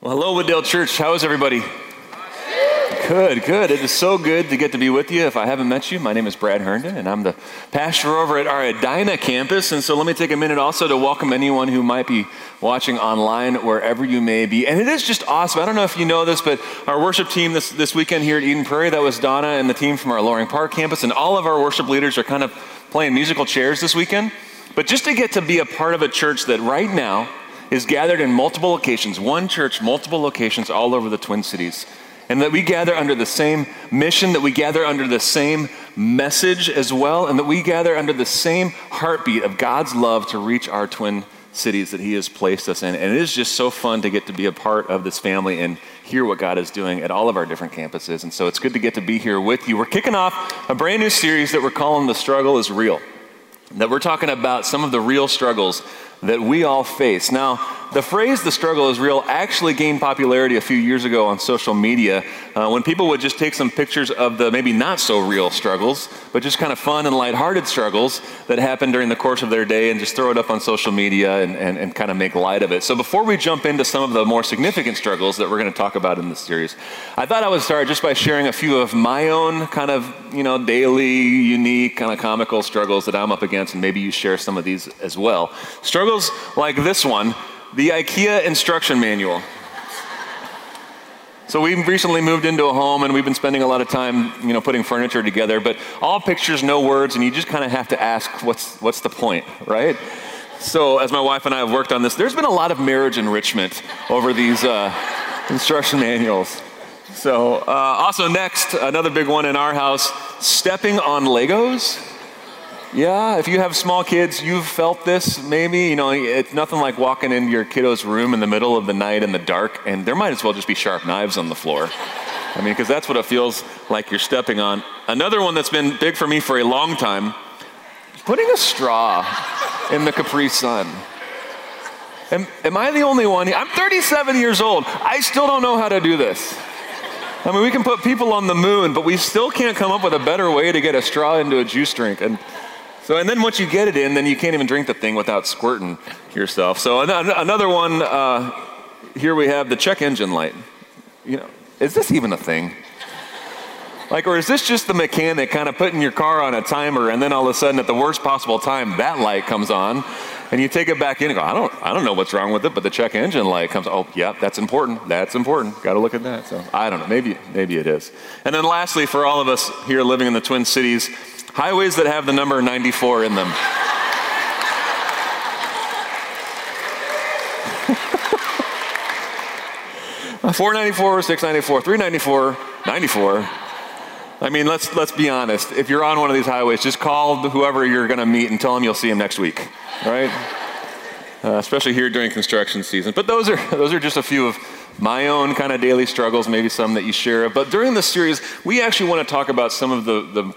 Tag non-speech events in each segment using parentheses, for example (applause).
Well, hello, Wooddale Church. How is everybody? Good, good. It is so good to get to be with you. If I haven't met you, my name is Brad Herndon, and I'm the pastor over at our Edina campus. And so let me take a minute also to welcome anyone who might be watching online, wherever you may be. And it is just awesome. I don't know if you know this, but our worship team this, this weekend here at Eden Prairie, that was Donna and the team from our Loring Park campus, and all of our worship leaders are kind of playing musical chairs this weekend. But just to get to be a part of a church that right now, is gathered in multiple locations, one church, multiple locations all over the Twin Cities. And that we gather under the same mission, that we gather under the same message as well, and that we gather under the same heartbeat of God's love to reach our twin cities that He has placed us in. And it is just so fun to get to be a part of this family and hear what God is doing at all of our different campuses. And so it's good to get to be here with you. We're kicking off a brand new series that we're calling The Struggle is Real. That we're talking about some of the real struggles that we all face. Now, the phrase the struggle is real actually gained popularity a few years ago on social media uh, when people would just take some pictures of the maybe not so real struggles, but just kind of fun and lighthearted struggles that happen during the course of their day and just throw it up on social media and, and, and kind of make light of it. So before we jump into some of the more significant struggles that we're going to talk about in this series, I thought I would start just by sharing a few of my own kind of, you know, daily, unique, kind of comical struggles that I'm up against, and maybe you share some of these as well. Struggles like this one the IKEA instruction manual. So we recently moved into a home and we've been spending a lot of time, you know, putting furniture together, but all pictures, no words, and you just kind of have to ask what's what's the point, right? So as my wife and I have worked on this, there's been a lot of marriage enrichment over these uh, instruction manuals. So uh, also next, another big one in our house, stepping on Legos. Yeah, if you have small kids, you've felt this maybe. You know, it's nothing like walking into your kiddo's room in the middle of the night in the dark, and there might as well just be sharp knives on the floor. I mean, because that's what it feels like you're stepping on. Another one that's been big for me for a long time putting a straw in the Capri Sun. Am, am I the only one? I'm 37 years old. I still don't know how to do this. I mean, we can put people on the moon, but we still can't come up with a better way to get a straw into a juice drink. And so, and then once you get it in, then you can't even drink the thing without squirting yourself. So, another one uh, here we have the check engine light. You know, is this even a thing? Like, or is this just the mechanic kind of putting your car on a timer, and then all of a sudden, at the worst possible time, that light comes on, and you take it back in and go, I don't, I don't know what's wrong with it, but the check engine light comes. Oh, yeah, that's important. That's important. Got to look at that. So I don't know. Maybe, maybe it is. And then lastly, for all of us here living in the Twin Cities, Highways that have the number 94 in them. (laughs) 494, 694, 394, 94. I mean, let's let's be honest. If you're on one of these highways, just call whoever you're going to meet and tell them you'll see him next week, right? Uh, especially here during construction season. But those are those are just a few of my own kind of daily struggles, maybe some that you share. But during this series, we actually want to talk about some of the, the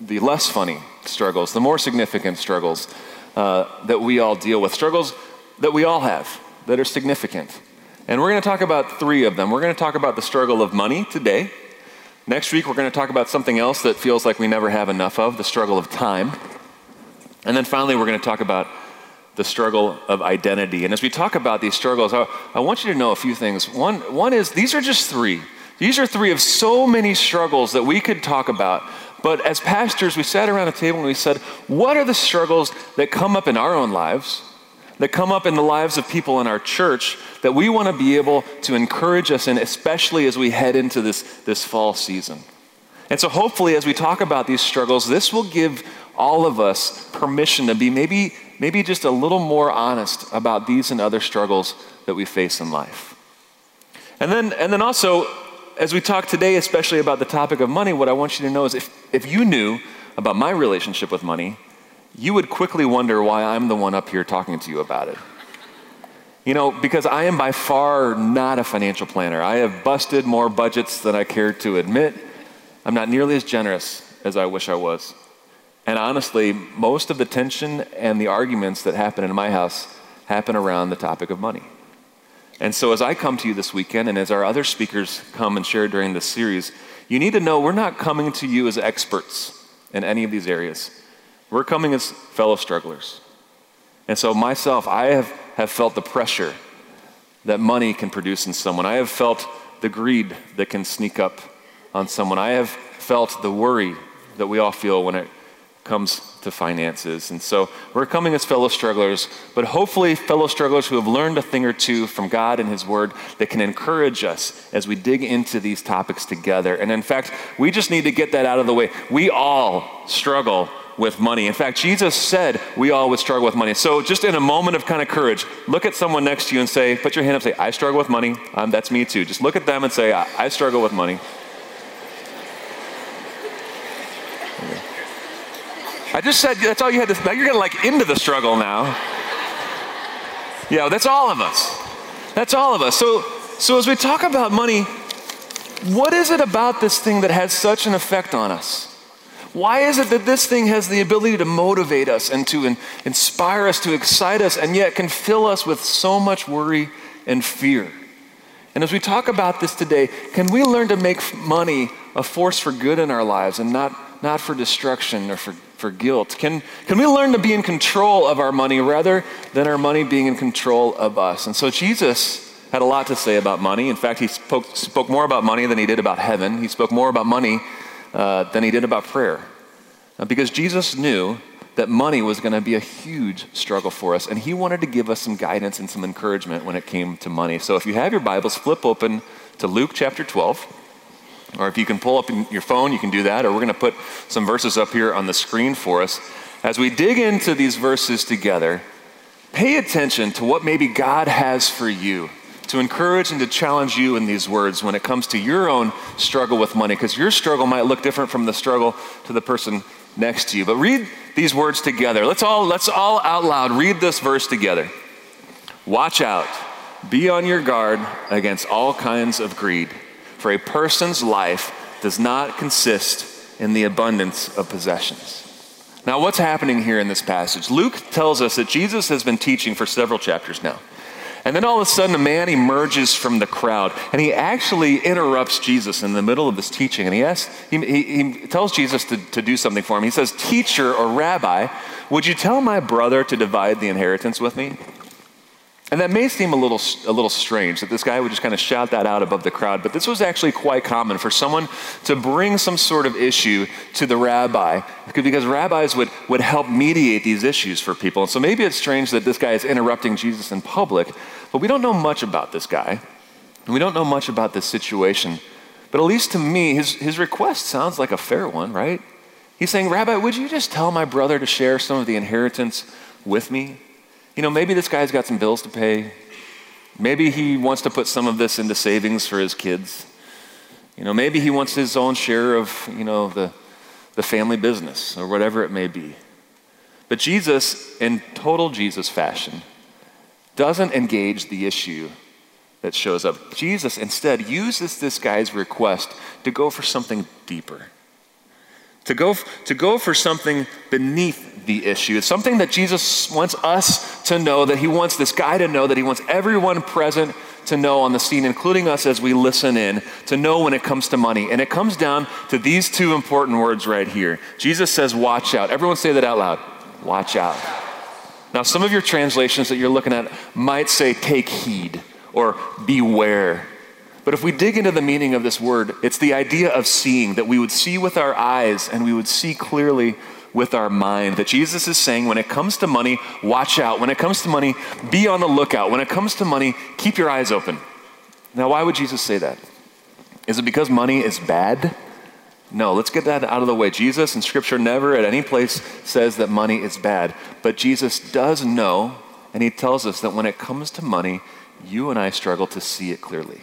the less funny struggles, the more significant struggles uh, that we all deal with, struggles that we all have that are significant. And we're going to talk about three of them. We're going to talk about the struggle of money today. Next week, we're going to talk about something else that feels like we never have enough of the struggle of time. And then finally, we're going to talk about the struggle of identity. And as we talk about these struggles, I, I want you to know a few things. One, one is these are just three. These are three of so many struggles that we could talk about but as pastors, we sat around a table and we said, what are the struggles that come up in our own lives, that come up in the lives of people in our church, that we want to be able to encourage us in, especially as we head into this, this fall season? And so, hopefully, as we talk about these struggles, this will give all of us permission to be maybe, maybe just a little more honest about these and other struggles that we face in life. And then, and then also, as we talk today, especially about the topic of money, what I want you to know is if, if you knew about my relationship with money, you would quickly wonder why I'm the one up here talking to you about it. You know, because I am by far not a financial planner. I have busted more budgets than I care to admit. I'm not nearly as generous as I wish I was. And honestly, most of the tension and the arguments that happen in my house happen around the topic of money. And so, as I come to you this weekend, and as our other speakers come and share during this series, you need to know we're not coming to you as experts in any of these areas. We're coming as fellow strugglers. And so, myself, I have, have felt the pressure that money can produce in someone. I have felt the greed that can sneak up on someone. I have felt the worry that we all feel when it comes to finances. And so we're coming as fellow strugglers, but hopefully, fellow strugglers who have learned a thing or two from God and His Word that can encourage us as we dig into these topics together. And in fact, we just need to get that out of the way. We all struggle with money. In fact, Jesus said we all would struggle with money. So, just in a moment of kind of courage, look at someone next to you and say, put your hand up, say, I struggle with money. Um, that's me too. Just look at them and say, I, I struggle with money. (laughs) I just said that's all you had to. Now you're getting like into the struggle now. Yeah, that's all of us. That's all of us. So, so as we talk about money, what is it about this thing that has such an effect on us? Why is it that this thing has the ability to motivate us and to in, inspire us, to excite us, and yet can fill us with so much worry and fear? And as we talk about this today, can we learn to make money a force for good in our lives and not, not for destruction or for, for guilt? Can, can we learn to be in control of our money rather than our money being in control of us? And so Jesus had a lot to say about money. In fact, he spoke, spoke more about money than he did about heaven. He spoke more about money uh, than he did about prayer. Uh, because Jesus knew that money was going to be a huge struggle for us, and he wanted to give us some guidance and some encouragement when it came to money. So if you have your Bibles, flip open to Luke chapter 12. Or if you can pull up your phone, you can do that. Or we're going to put some verses up here on the screen for us. As we dig into these verses together, pay attention to what maybe God has for you to encourage and to challenge you in these words when it comes to your own struggle with money, because your struggle might look different from the struggle to the person next to you. But read these words together. Let's all, let's all out loud read this verse together. Watch out. Be on your guard against all kinds of greed, for a person's life does not consist in the abundance of possessions. Now, what's happening here in this passage? Luke tells us that Jesus has been teaching for several chapters now. And then all of a sudden, a man emerges from the crowd and he actually interrupts Jesus in the middle of this teaching. And he, asks, he, he, he tells Jesus to, to do something for him. He says, Teacher or rabbi, would you tell my brother to divide the inheritance with me? And that may seem a little, a little strange that this guy would just kind of shout that out above the crowd, but this was actually quite common for someone to bring some sort of issue to the rabbi because rabbis would, would help mediate these issues for people. And so maybe it's strange that this guy is interrupting Jesus in public, but we don't know much about this guy. And we don't know much about this situation. But at least to me, his, his request sounds like a fair one, right? He's saying, Rabbi, would you just tell my brother to share some of the inheritance with me? You know, maybe this guy's got some bills to pay. Maybe he wants to put some of this into savings for his kids. You know, maybe he wants his own share of, you know, the, the family business or whatever it may be. But Jesus, in total Jesus fashion, doesn't engage the issue that shows up. Jesus instead uses this guy's request to go for something deeper to go, to go for something beneath the issue. It's something that Jesus wants us to know, that he wants this guy to know, that he wants everyone present to know on the scene, including us as we listen in, to know when it comes to money. And it comes down to these two important words right here. Jesus says, Watch out. Everyone say that out loud. Watch out. Now, some of your translations that you're looking at might say, Take heed or beware. But if we dig into the meaning of this word, it's the idea of seeing, that we would see with our eyes and we would see clearly with our mind. That Jesus is saying, when it comes to money, watch out. When it comes to money, be on the lookout. When it comes to money, keep your eyes open. Now, why would Jesus say that? Is it because money is bad? No, let's get that out of the way. Jesus in Scripture never at any place says that money is bad. But Jesus does know, and he tells us that when it comes to money, you and I struggle to see it clearly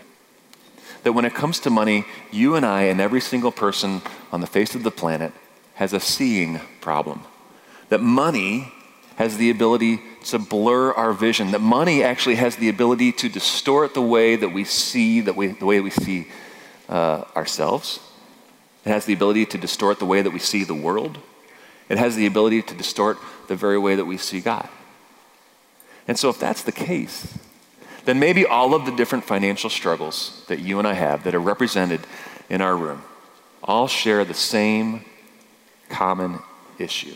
that when it comes to money, you and I and every single person on the face of the planet has a seeing problem. That money has the ability to blur our vision, that money actually has the ability to distort the way that we see, that we, the way we see uh, ourselves. It has the ability to distort the way that we see the world. It has the ability to distort the very way that we see God. And so, if that's the case, then maybe all of the different financial struggles that you and I have that are represented in our room all share the same common issue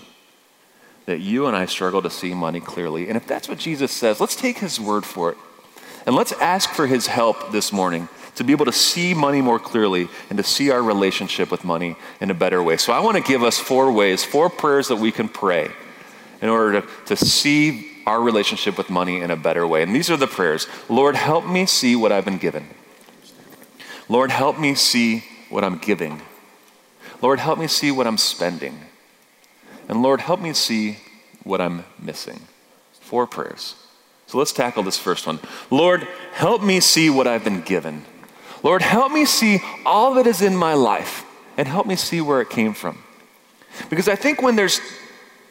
that you and I struggle to see money clearly. And if that's what Jesus says, let's take his word for it. And let's ask for his help this morning to be able to see money more clearly and to see our relationship with money in a better way. So I want to give us four ways, four prayers that we can pray in order to, to see our relationship with money in a better way. And these are the prayers Lord, help me see what I've been given. Lord, help me see what I'm giving. Lord, help me see what I'm spending. And Lord, help me see what I'm missing. Four prayers. So let's tackle this first one. Lord, help me see what I've been given. Lord, help me see all that is in my life and help me see where it came from. Because I think when there's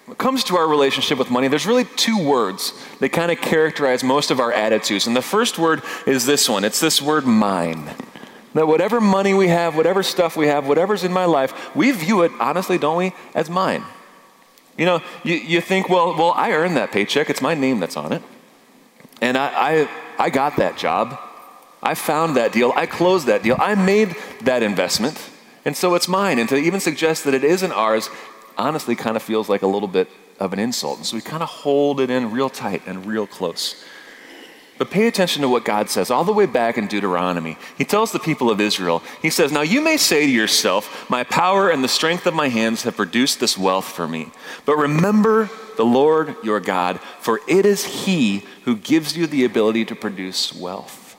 when it comes to our relationship with money, there's really two words that kind of characterize most of our attitudes. And the first word is this one it's this word mine. That whatever money we have, whatever stuff we have, whatever's in my life, we view it, honestly, don't we, as mine. You know, you, you think, well, well, I earned that paycheck. It's my name that's on it. And I, I, I got that job. I found that deal. I closed that deal. I made that investment. And so it's mine. And to even suggest that it isn't ours honestly kind of feels like a little bit of an insult. And so we kind of hold it in real tight and real close. But pay attention to what God says all the way back in Deuteronomy. He tells the people of Israel, He says, Now you may say to yourself, My power and the strength of my hands have produced this wealth for me. But remember the Lord your God, for it is He who gives you the ability to produce wealth.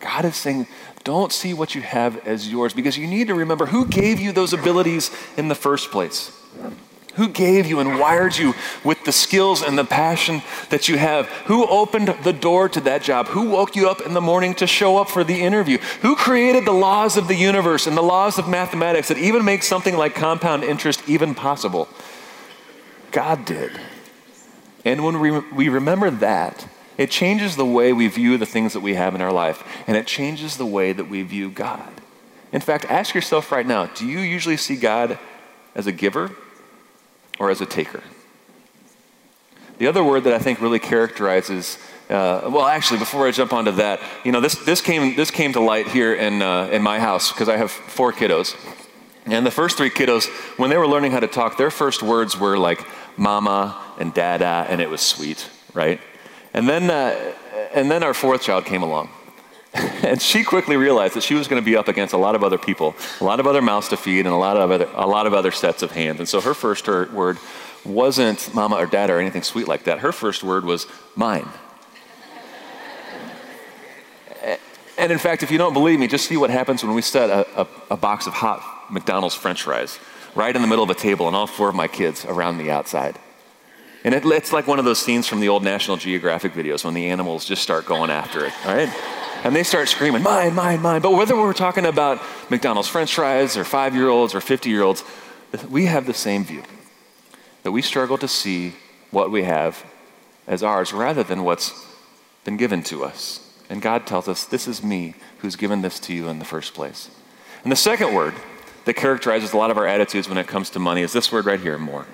God is saying, Don't see what you have as yours because you need to remember who gave you those abilities in the first place. Who gave you and wired you with the skills and the passion that you have? Who opened the door to that job? Who woke you up in the morning to show up for the interview? Who created the laws of the universe and the laws of mathematics that even make something like compound interest even possible? God did. And when we, we remember that, it changes the way we view the things that we have in our life, and it changes the way that we view God. In fact, ask yourself right now do you usually see God as a giver or as a taker. The other word that I think really characterizes, uh, well, actually, before I jump onto that, you know, this, this, came, this came to light here in, uh, in my house because I have four kiddos. And the first three kiddos, when they were learning how to talk, their first words were like mama and dada, and it was sweet, right? And then, uh, and then our fourth child came along. (laughs) and she quickly realized that she was going to be up against a lot of other people, a lot of other mouths to feed, and a lot of other, a lot of other sets of hands. And so her first word wasn't mama or dad or anything sweet like that. Her first word was mine. and in fact, if you don't believe me, just see what happens when we set a, a, a box of hot McDonald's french fries right in the middle of a table and all four of my kids around the outside. And it, it's like one of those scenes from the old National Geographic videos when the animals just start going after it, all right? And they start screaming, mine, mine, mine. But whether we're talking about McDonald's french fries or five year olds or 50 year olds, we have the same view that we struggle to see what we have as ours rather than what's been given to us. And God tells us, This is me who's given this to you in the first place. And the second word that characterizes a lot of our attitudes when it comes to money is this word right here more.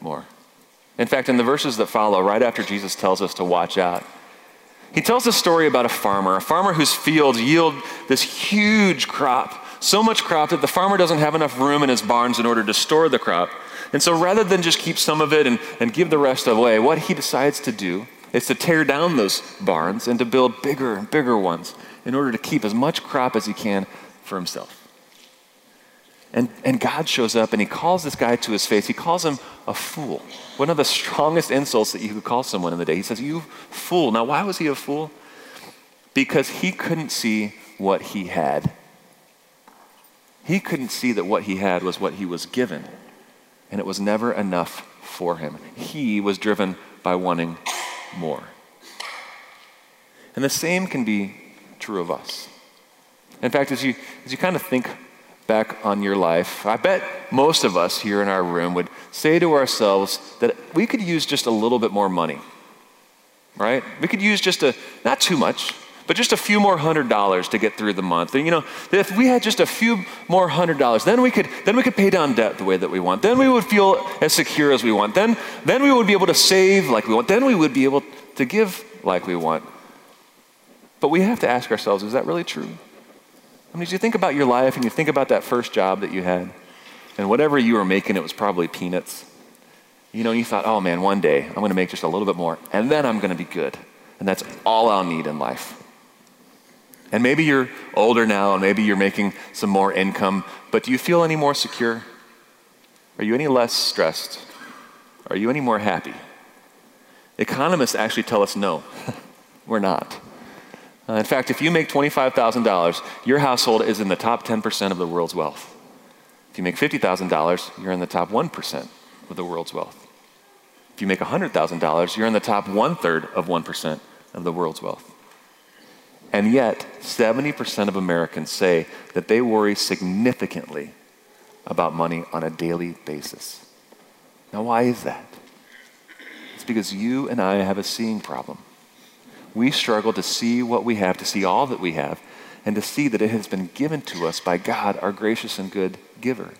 More. In fact, in the verses that follow, right after Jesus tells us to watch out, he tells a story about a farmer, a farmer whose fields yield this huge crop, so much crop that the farmer doesn't have enough room in his barns in order to store the crop. And so rather than just keep some of it and, and give the rest away, what he decides to do is to tear down those barns and to build bigger and bigger ones in order to keep as much crop as he can for himself. And, and God shows up and he calls this guy to his face. He calls him a fool. One of the (laughs) strongest insults that you could call someone in the day. He says, You fool. Now, why was he a fool? Because he couldn't see what he had. He couldn't see that what he had was what he was given, and it was never enough for him. He was driven by wanting more. And the same can be true of us. In fact, as you, as you kind of think back on your life, I bet most of us here in our room would say to ourselves that we could use just a little bit more money, right? We could use just a, not too much, but just a few more hundred dollars to get through the month. And you know, if we had just a few more hundred dollars, then we could then we could pay down debt the way that we want. Then we would feel as secure as we want. Then then we would be able to save like we want. Then we would be able to give like we want. But we have to ask ourselves, is that really true? As you think about your life and you think about that first job that you had, and whatever you were making, it was probably peanuts. You know, you thought, oh man, one day I'm going to make just a little bit more, and then I'm going to be good. and that's all I'll need in life. And maybe you're older now, and maybe you're making some more income, but do you feel any more secure? Are you any less stressed? Are you any more happy? Economists actually tell us no, (laughs) we're not. Uh, in fact, if you make $25,000, your household is in the top 10% of the world's wealth. If you make $50,000, you're in the top 1% of the world's wealth. If you make $100,000, you're in the top one third of 1% of the world's wealth. And yet, 70% of Americans say that they worry significantly about money on a daily basis. Now, why is that? It's because you and I have a seeing problem. We struggle to see what we have, to see all that we have, and to see that it has been given to us by God, our gracious and good giver.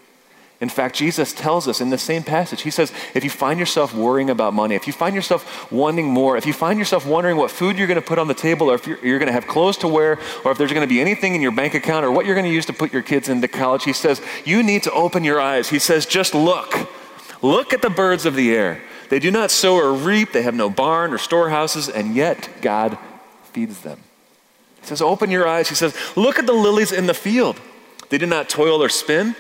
In fact, Jesus tells us in the same passage, He says, if you find yourself worrying about money, if you find yourself wanting more, if you find yourself wondering what food you're going to put on the table, or if you're, you're going to have clothes to wear, or if there's going to be anything in your bank account, or what you're going to use to put your kids into college, He says, you need to open your eyes. He says, just look. Look at the birds of the air. They do not sow or reap, they have no barn or storehouses, and yet God feeds them. He says, open your eyes. He says, look at the lilies in the field. They do not toil or spin.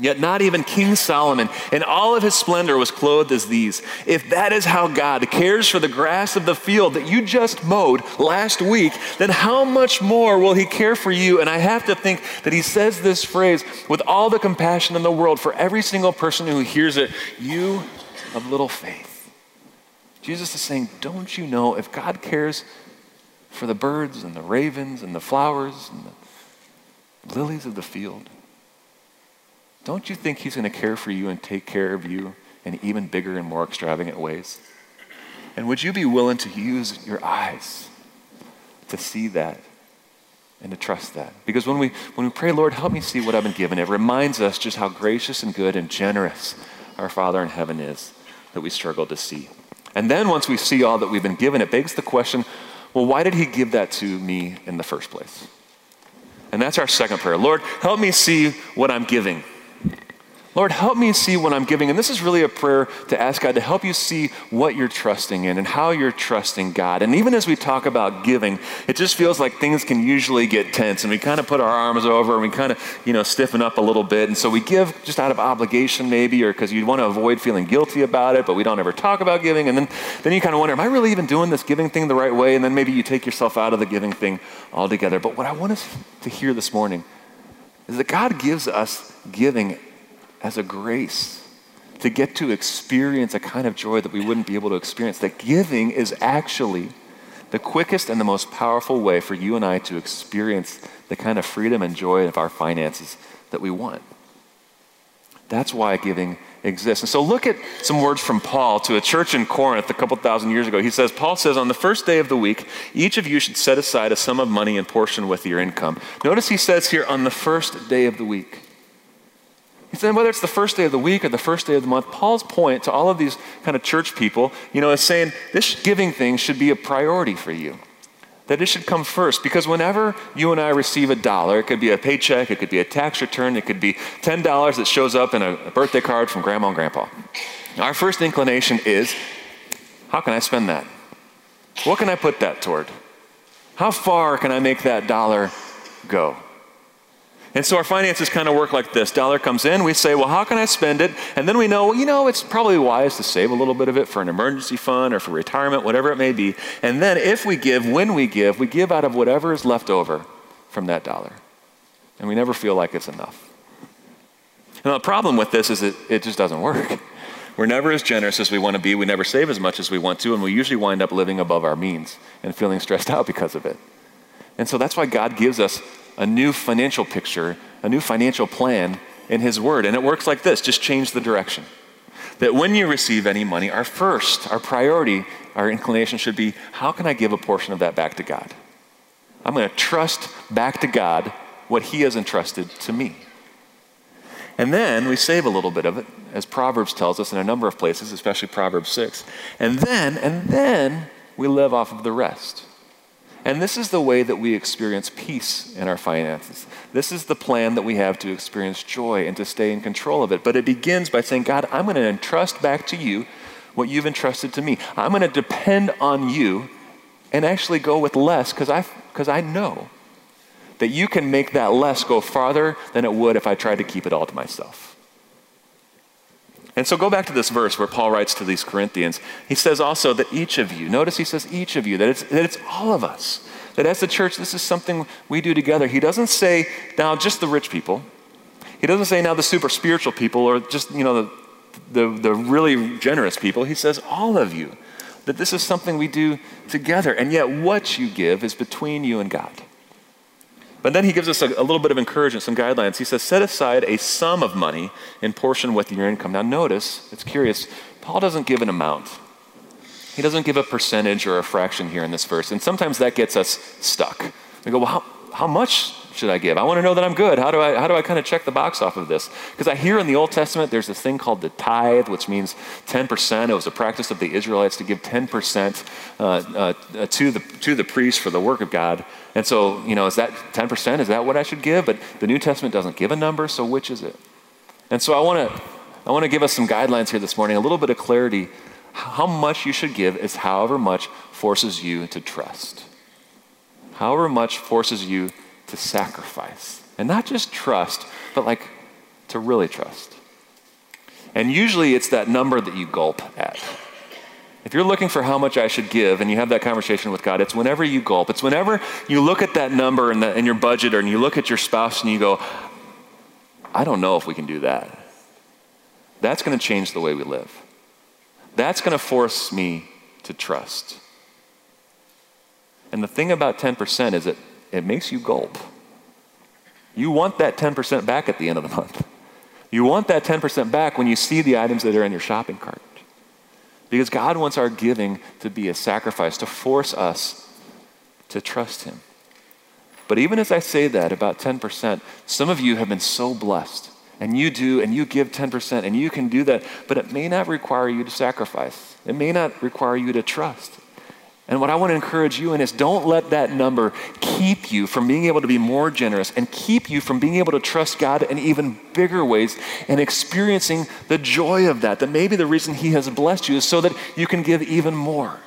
Yet not even King Solomon in all of his splendor was clothed as these. If that is how God cares for the grass of the field that you just mowed last week, then how much more will he care for you? And I have to think that he says this phrase with all the compassion in the world for every single person who hears it you of little faith. Jesus is saying, Don't you know if God cares for the birds and the ravens and the flowers and the lilies of the field? don't you think He's going to care for you and take care of you in even bigger and more extravagant ways? And would you be willing to use your eyes to see that and to trust that? Because when we, when we pray, Lord, help me see what I've been given, it reminds us just how gracious and good and generous our Father in heaven is that we struggle to see. And then once we see all that we've been given, it begs the question well, why did He give that to me in the first place? And that's our second prayer. Lord, help me see what I'm giving. Lord, help me see what I'm giving. And this is really a prayer to ask God to help you see what you're trusting in and how you're trusting God. And even as we talk about giving, it just feels like things can usually get tense and we kind of put our arms over and we kind of, you know, stiffen up a little bit. And so we give just out of obligation maybe or because you want to avoid feeling guilty about it, but we don't ever talk about giving. And then, then you kind of wonder, am I really even doing this giving thing the right way? And then maybe you take yourself out of the giving thing altogether. But what I want us to hear this morning is that God gives us giving as a grace to get to experience a kind of joy that we wouldn't be able to experience. That giving is actually the quickest and the most powerful way for you and I to experience the kind of freedom and joy of our finances that we want. That's why giving exists. And so look at some words from Paul to a church in Corinth a couple thousand years ago. He says, Paul says, on the first day of the week, each of you should set aside a sum of money in portion with your income. Notice he says here, on the first day of the week. He's saying whether it's the first day of the week or the first day of the month, Paul's point to all of these kind of church people, you know, is saying this giving thing should be a priority for you. That it should come first because whenever you and I receive a dollar, it could be a paycheck, it could be a tax return, it could be $10 that shows up in a, a birthday card from grandma and grandpa. Our first inclination is how can I spend that? What can I put that toward? How far can I make that dollar go? And so our finances kind of work like this. Dollar comes in, we say, well, how can I spend it? And then we know, well, you know, it's probably wise to save a little bit of it for an emergency fund or for retirement, whatever it may be. And then if we give, when we give, we give out of whatever is left over from that dollar. And we never feel like it's enough. And the problem with this is that it just doesn't work. We're never as generous as we want to be. We never save as much as we want to. And we usually wind up living above our means and feeling stressed (laughs) out because of it. And so that's why God gives us a new financial picture, a new financial plan in His Word. And it works like this just change the direction. That when you receive any money, our first, our priority, our inclination should be how can I give a portion of that back to God? I'm going to trust back to God what He has entrusted to me. And then we save a little bit of it, as Proverbs tells us in a number of places, especially Proverbs 6. And then, and then we live off of the rest. And this is the way that we experience peace in our finances. This is the plan that we have to experience joy and to stay in control of it. But it begins by saying, God, I'm going to entrust back to you what you've entrusted to me. I'm going to depend on you and actually go with less because I, cause I know that you can make that less go farther than it would if I tried to keep it all to myself. And so go back to this verse where Paul writes to these Corinthians. He says also that each of you, notice he says each of you, that it's, that it's all of us. That as the church, this is something we do together. He doesn't say now just the rich people. He doesn't say now the super spiritual people or just, you know, the, the, the really generous people. He says all of you. That this is something we do together. And yet what you give is between you and God. But then he gives us a, a, little bit of encouragement, some guidelines. He says, set aside a sum of money in portion with your income. Now, notice, it's curious, Paul doesn't give an amount. He doesn't give a percentage or a fraction here in this verse. And sometimes that gets us stuck. We go, well, how, how much should I give? I want to know that I'm good. How do I, how do I kind of check the box off of this? Because I hear in the Old Testament there's this thing called the tithe, which means 10%. It was a practice of the Israelites to give 10% uh, uh, to, the, to the priest for the work of God. And so, you know, is that 10%? Is that what I should give? But the New Testament doesn't give a number, so which is it? And so I want to I want to give us some guidelines here this morning, a little bit of clarity. How much you should give is however much forces you to trust. However much forces you to sacrifice. And not just trust, but like to really trust. And usually it's that number that you gulp at. If you're looking for how much I should give and you have that conversation with God, it's whenever you gulp. It's whenever you look at that number in, the, in your budget or and you look at your spouse and you go, I don't know if we can do that. That's going to change the way we live. That's going to force me to trust. And the thing about 10% is that it makes you gulp. You want that 10% back at the end of the month. You want that 10% back when you see the items that are in your shopping cart. Because God wants our giving to be a sacrifice, to force us to trust Him. But even as I say that about 10%, some of you have been so blessed, and you do, and you give 10%, and you can do that, but it may not require you to sacrifice. It may not require you to trust. And what I want to encourage you in is don't let that number keep you from being able to be more generous and keep you from being able to trust God in even bigger ways and experiencing the joy of that. That maybe the reason He has blessed you is so that you can give even more.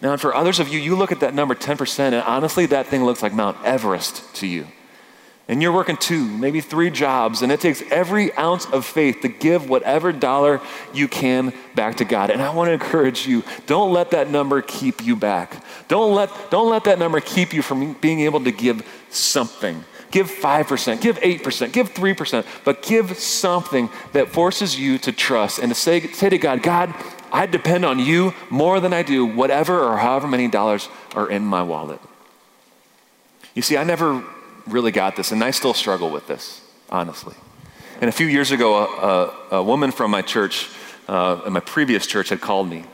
Now, and for others of you, you look at that number 10%, and honestly, that thing looks like Mount Everest to you and you're working two, maybe three jobs, and it takes every ounce of faith to give whatever dollar you can back to God. And I want to encourage you don't let that number keep you back. Don't let, don't let that number keep you from being able to give something. Give 5%, give 8%, give 3%, but give something that forces you to trust and to say, say to God, God, I depend on you more than I do whatever or however many dollars are in my wallet. You see, I never really got this, and I still struggle with this, honestly. And a few years ago, a, a, woman from my church, uh, in my previous church, had called me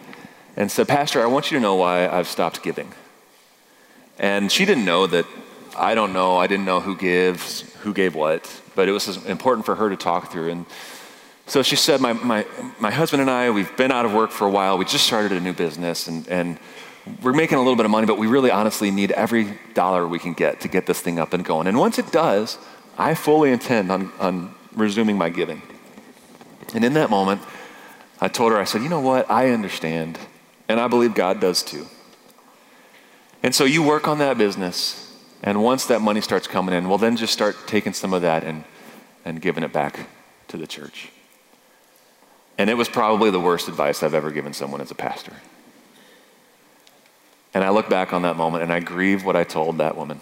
and said, Pastor, I want you to know why I've stopped giving. And she didn't know that I don't know, I didn't know who gives, who gave what, but it was important for her to talk through. And so she said, my, my, my husband and I, we've been out of work for a while. We just started a new business, and, and we're making a little bit of money, but we really honestly need every dollar we can get to get this thing up and going. And once it does, I fully intend on, on resuming my giving. And in that moment, I told her, I said, you know what? I understand. And I believe God does too. And so you work on that business. And once that money starts coming in, well, then just start taking some of that and, and giving it back to the church. And it was probably the worst advice I've ever given someone as a pastor. And I look back on that moment and I grieve what I told that woman.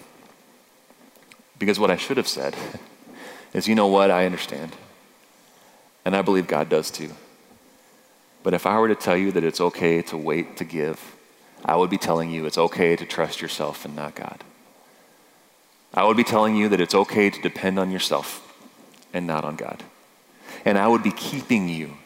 Because what I should have said is, you know what, I understand. And I believe God does too. But if I were to tell you that it's okay to wait to give, I would be telling you it's okay to trust yourself and not God. I would be telling you that it's okay to depend on yourself and not on God. And I would be keeping you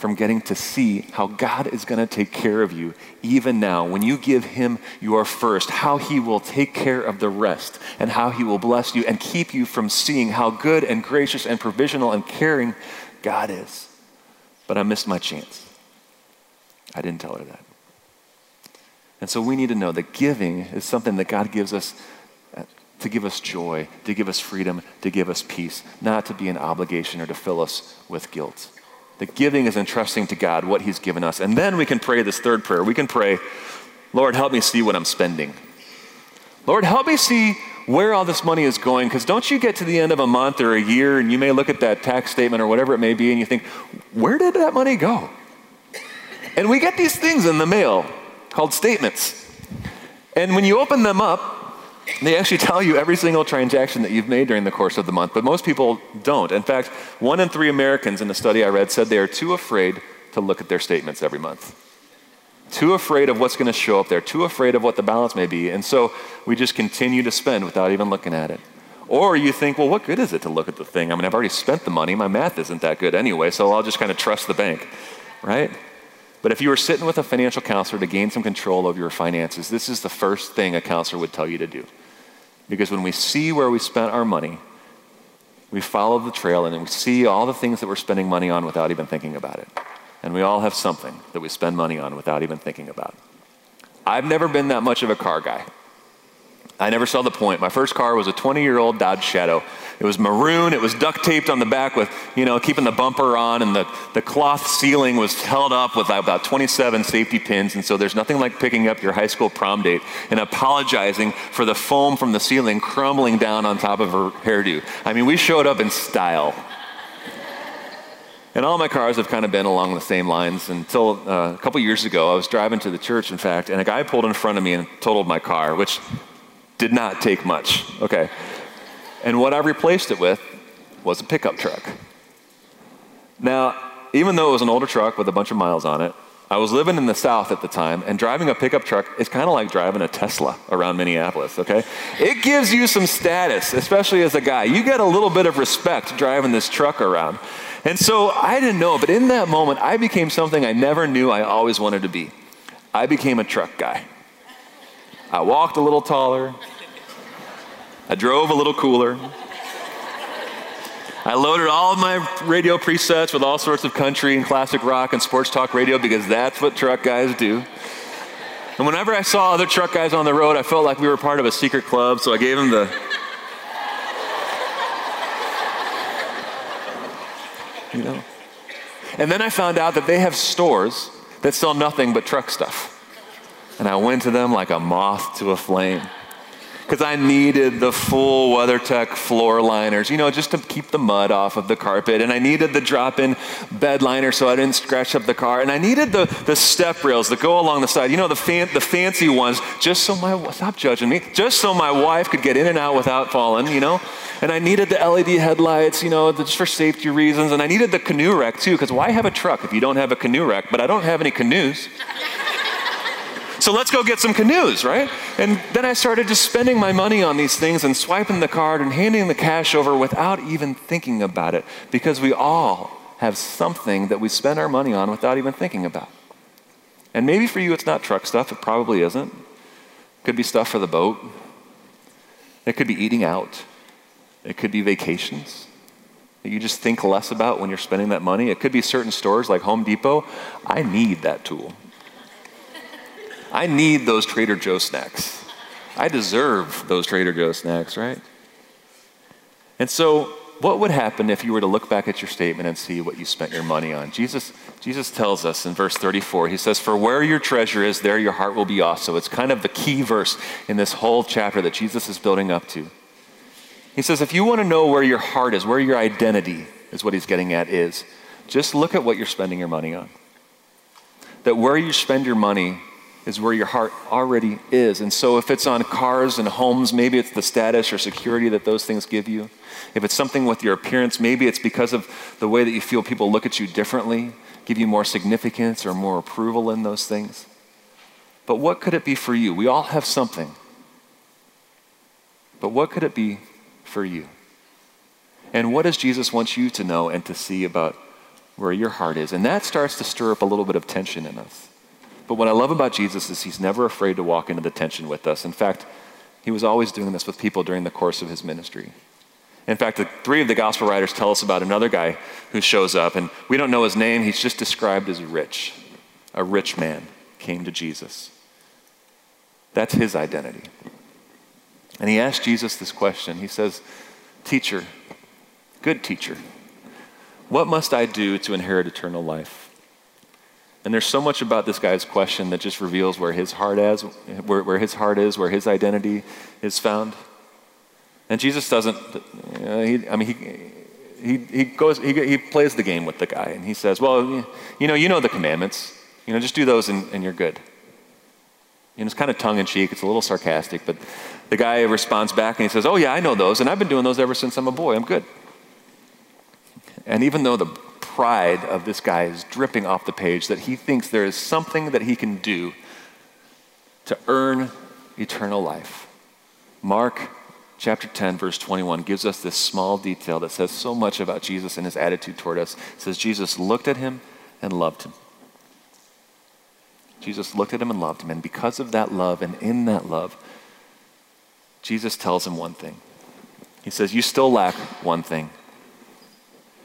from getting to see how God is going to take care of you even now. When you give Him your first, how He will take care of the rest, and how He will bless you and keep you from seeing how good and gracious and provisional and caring God is. But I missed my chance. I didn't tell her that. And so we need to know that giving is something that God gives us uh, to give us joy, to give us freedom, to give us peace, not to be an obligation or to fill us with guilt. The giving is entrusting to God what He's given us. And then we can pray this third prayer. We can pray, Lord, help me see what I'm spending. Lord, help me see where all this money is going. Because don't you get to the end of a month or a year and you may look at that tax statement or whatever it may be and you think, where did that money go? And we get these things in the mail called statements. And when you open them up, they actually (laughs) tell you every single transaction that you've made during the course of the month, but most people don't. In fact, one in three Americans in a study I read said they are too afraid to look at their statements every month. Too afraid of what's going to show up there, too afraid of what the balance may be. And so we just continue to spend without even looking at it. Or you think, well, what good is it to look at the thing? I mean, I've already spent the money. My math isn't that good anyway, so I'll just kind of trust the bank, right? But if you were sitting with a financial counselor to gain some control over your finances, this is the first thing a counselor would tell you to do. Because when we see where we spent our money, we follow the trail and we see all the things that we're spending money on without even thinking about it. And we all have something that we spend money on without even thinking about. I've never been that much of a car guy. I never saw the point. My first car was a 20 year old Dodge Shadow. It was maroon. It was duct taped on the back with, you know, keeping the bumper on, and the, the cloth ceiling was held up with about 27 safety pins. And so there's nothing like picking up your high school prom date and apologizing for the foam from the ceiling crumbling down on top of her hairdo. I mean, we showed up in style. And all my cars have kind of been along the same lines until uh, a couple years ago. I was driving to the church, in fact, and a guy pulled in front of me and totaled my car, which did not take much. Okay. And what I replaced it with was a pickup truck. Now, even though it was an older truck with a bunch of miles on it, I was living in the South at the time, and driving a pickup truck is kind of like driving a Tesla around Minneapolis, okay? It gives you some status, especially as a guy. You get a little bit of respect driving this truck around. And so I didn't know, but in that moment, I became something I never knew I always wanted to be. I became a truck guy. I walked a little taller, I drove a little cooler. I loaded all of my radio presets with all sorts of country and classic rock and sports talk radio because that's what truck guys do. And whenever I saw other truck guys on the road, I felt like we were part of a secret club, so I gave them the you know. And then I found out that they have stores that sell nothing but truck stuff. And I went to them like a moth to a flame because I needed the full WeatherTech floor liners, you know, just to keep the mud off of the carpet. And I needed the drop in bed liner so I didn't scratch up the car. And I needed the, the step rails that go along the side, you know, the, fan, the fancy ones, just so my, stop judging me, just so my wife could get in and out without falling, you know. And I needed the LED headlights, you know, just for safety reasons. And I needed the canoe rack too, because why have a truck if you don't have a canoe rack? But I don't have any canoes. So let's go get some canoes, right? And then I started just spending my money on these things and swiping the card and handing the cash over without even thinking about it because we all have something that we spend our money on without even thinking about. And maybe for you it's not truck stuff, it probably isn't. It could be stuff for the boat. It could be eating out. It could be vacations that you just think less about when you're spending that money. It could be certain stores like Home Depot. I need that tool. I need those Trader Joe snacks. I deserve those Trader Joe snacks, right? And so, what would happen if you were to look back at your statement and see what you spent your money on? Jesus, Jesus tells us in verse 34, he says, For where your treasure is, there your heart will be also. It's kind of the key verse in this whole chapter that Jesus is building up to. He says, If you want to know where your heart is, where your identity is what he's getting at, is just look at what you're spending your money on. That where you spend your money is where your heart already is. And so, if it's on cars and homes, maybe it's the status or security that those things give you. If it's something with your appearance, maybe it's because of the way that you feel people look at you differently, give you more significance or more approval in those things. But what could it be for you? We all have something. But what could it be for you? And what does Jesus want you to know and to see about where your heart is? And that starts to stir up a little bit of tension in us. But what I love about Jesus is he's never afraid to walk into the tension with us. In fact, he was always doing this with people during the course of his ministry. In fact, the three of the gospel writers tell us about another guy who shows up, and we don't know his name. He's just described as rich. A rich man came to Jesus. That's his identity. And he asked Jesus this question. He says, Teacher, good teacher, what must I do to inherit eternal life? And there's so much about this guy's question that just reveals where his heart is, where, where his heart is, where his identity is found. And Jesus doesn't, uh, he, I mean, he, he, he, goes, he, he plays the game with the guy and he says, Well, you know, you know the commandments. You know, just do those and, and you're good. You know, it's kind of tongue in cheek, it's a little sarcastic, but the guy responds back and he says, Oh, yeah, I know those, and I've been doing those ever since I'm a boy. I'm good. And even though the pride of this guy is dripping off the page, that he thinks there is something that he can do to earn eternal life, Mark chapter 10, verse 21 gives us this small detail that says so much about Jesus and his attitude toward us. It says, Jesus looked at him and loved him. Jesus looked at him and loved him. And because of that love and in that love, Jesus tells him one thing. He says, You still lack one thing.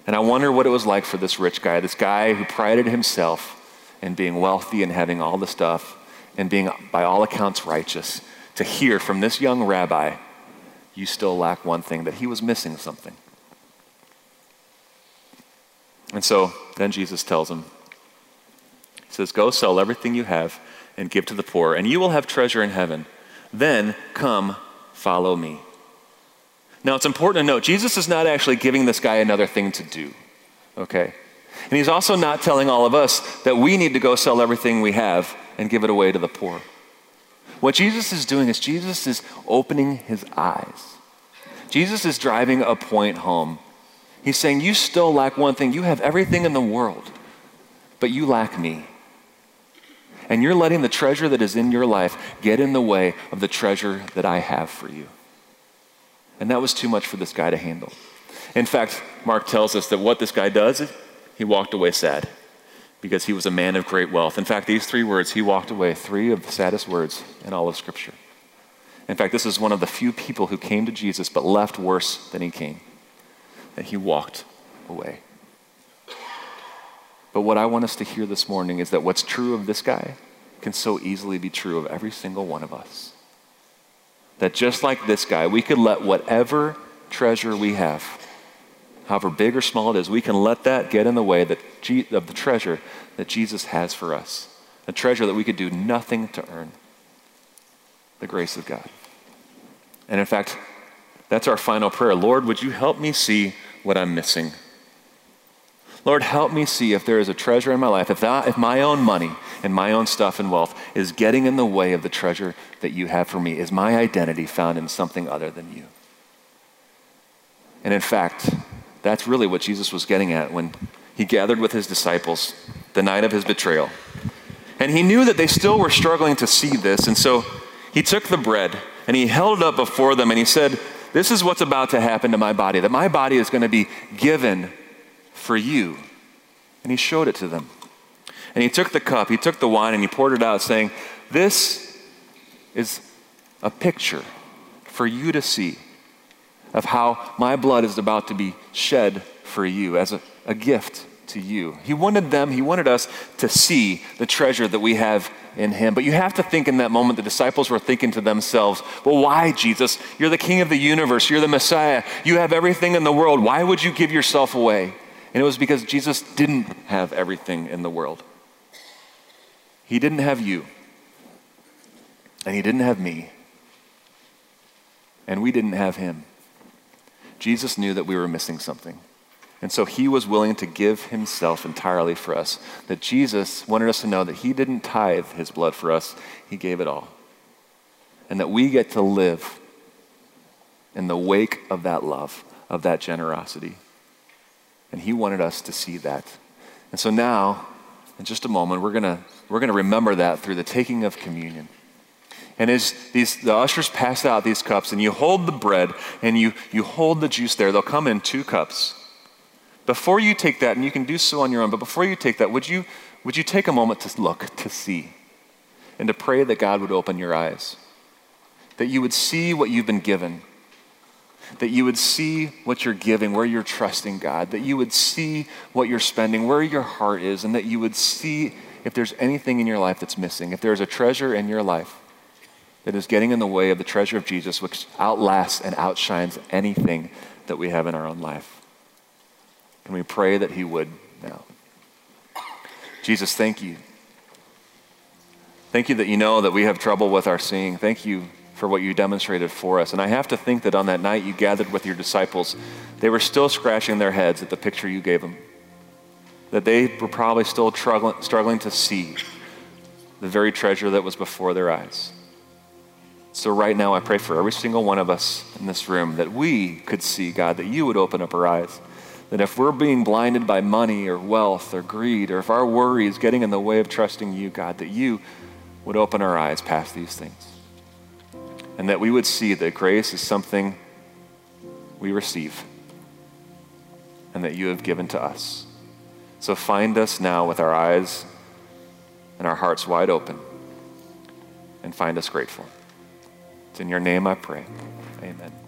And I wonder what it was like for this rich guy, this guy who prided himself in being wealthy and having all the stuff and being, by all accounts, righteous, to hear from this young rabbi you still lack one thing, that he was missing something. And so then Jesus tells him, He says, Go sell everything you have and give to the poor, and you will have treasure in heaven. Then come, follow me. Now it's important to note, Jesus is not actually giving this guy another thing to do, okay? And he's also not telling all of us that we need to go sell everything we have and give it away to the poor. What Jesus is doing is Jesus is opening his eyes. Jesus is driving a point home. He's saying, You still lack one thing. You have everything in the world, but you lack me. And you're letting the treasure that is in your life get in the way of the treasure that I have for you. And that was too much for this guy to handle. In fact, Mark tells us that what this guy does, he walked away sad because he was a man of great wealth. In fact, these three words, he walked away, three of the saddest words in all of Scripture. In fact, this is one of the few people who came to Jesus but left worse than he came. That he walked away. But what I want us to hear this morning is that what's true of this guy can so easily be true of every single one of us. That just like this guy, we could let whatever treasure we have, however big or small it is, we can let that get in the way that of the treasure that Jesus has for us. A treasure that we could do nothing to earn the grace of God. And in fact, that's our final prayer. Lord, would you help me see what I'm missing? Lord, help me see if there is a treasure in my life, if, that, if my own money and my own stuff and wealth is getting in the way of the treasure that you have for me. Is my identity found in something other than you? And in fact, that's really what Jesus was getting at when he gathered with his disciples the night of his betrayal. And he knew that they still were struggling to see this. And so he took the bread and he held it up before them and he said, This is what's about to happen to my body, that my body is going to be given for you. And he showed it to them. And he took the cup, he took the wine, and he poured it out, saying, This is a picture for you to see of how my blood is about to be shed for you as a, a gift to you. He wanted them, he wanted us to see the treasure that we have in him. But you have to think in that moment, the disciples were thinking to themselves, well, why, Jesus? You're the king of the universe, you're the Messiah, you have everything in the world. Why would you give yourself away? And it was because Jesus didn't have everything in the world. He didn't have you, and he didn't have me, and we didn't have him. Jesus knew that we were missing something. And so he was willing to give himself entirely for us. That Jesus wanted us to know that he didn't tithe his blood for us, he gave it all. And that we get to live in the wake of that love, of that generosity. And he wanted us to see that. And so now, in just a moment, we're going we're going to remember that through the taking of communion. And as these, the ushers pass out these cups, and you hold the bread and you, you hold the juice there, they'll come in two cups. Before you take that, and you can do so on your own, but before you take that, would you, would you take a moment to look, to see, and to pray that God would open your eyes? That you would see what you've been given. That you would see what you're giving, where you're trusting God. That you would see what you're spending, where your heart is, and that you would see if there's anything in your life that's missing. If there's a treasure in your life that is getting in the way of the treasure of Jesus, which outlasts and outshines anything that we have in our own life. And we pray that He would now. Jesus, thank you Thank you that you know that we have trouble with our seeing. Thank you for what you demonstrated for us. And I have to think that on that night you gathered with your disciples, they were still scratching their heads at the picture you gave them. That they were probably still struggling, struggling to see the very treasure that was before their eyes. So, right now, I pray for every single one of us in this room that we could see, God, that you would open up our eyes. That if we're being blinded by money or wealth or greed, or if our worry is getting in the way of trusting you, God, that you would open our eyes past these things. And that we would see that grace is something we receive and that you have given to us. So find us now with our eyes and our hearts wide open and find us grateful. It's in your name I pray. Amen.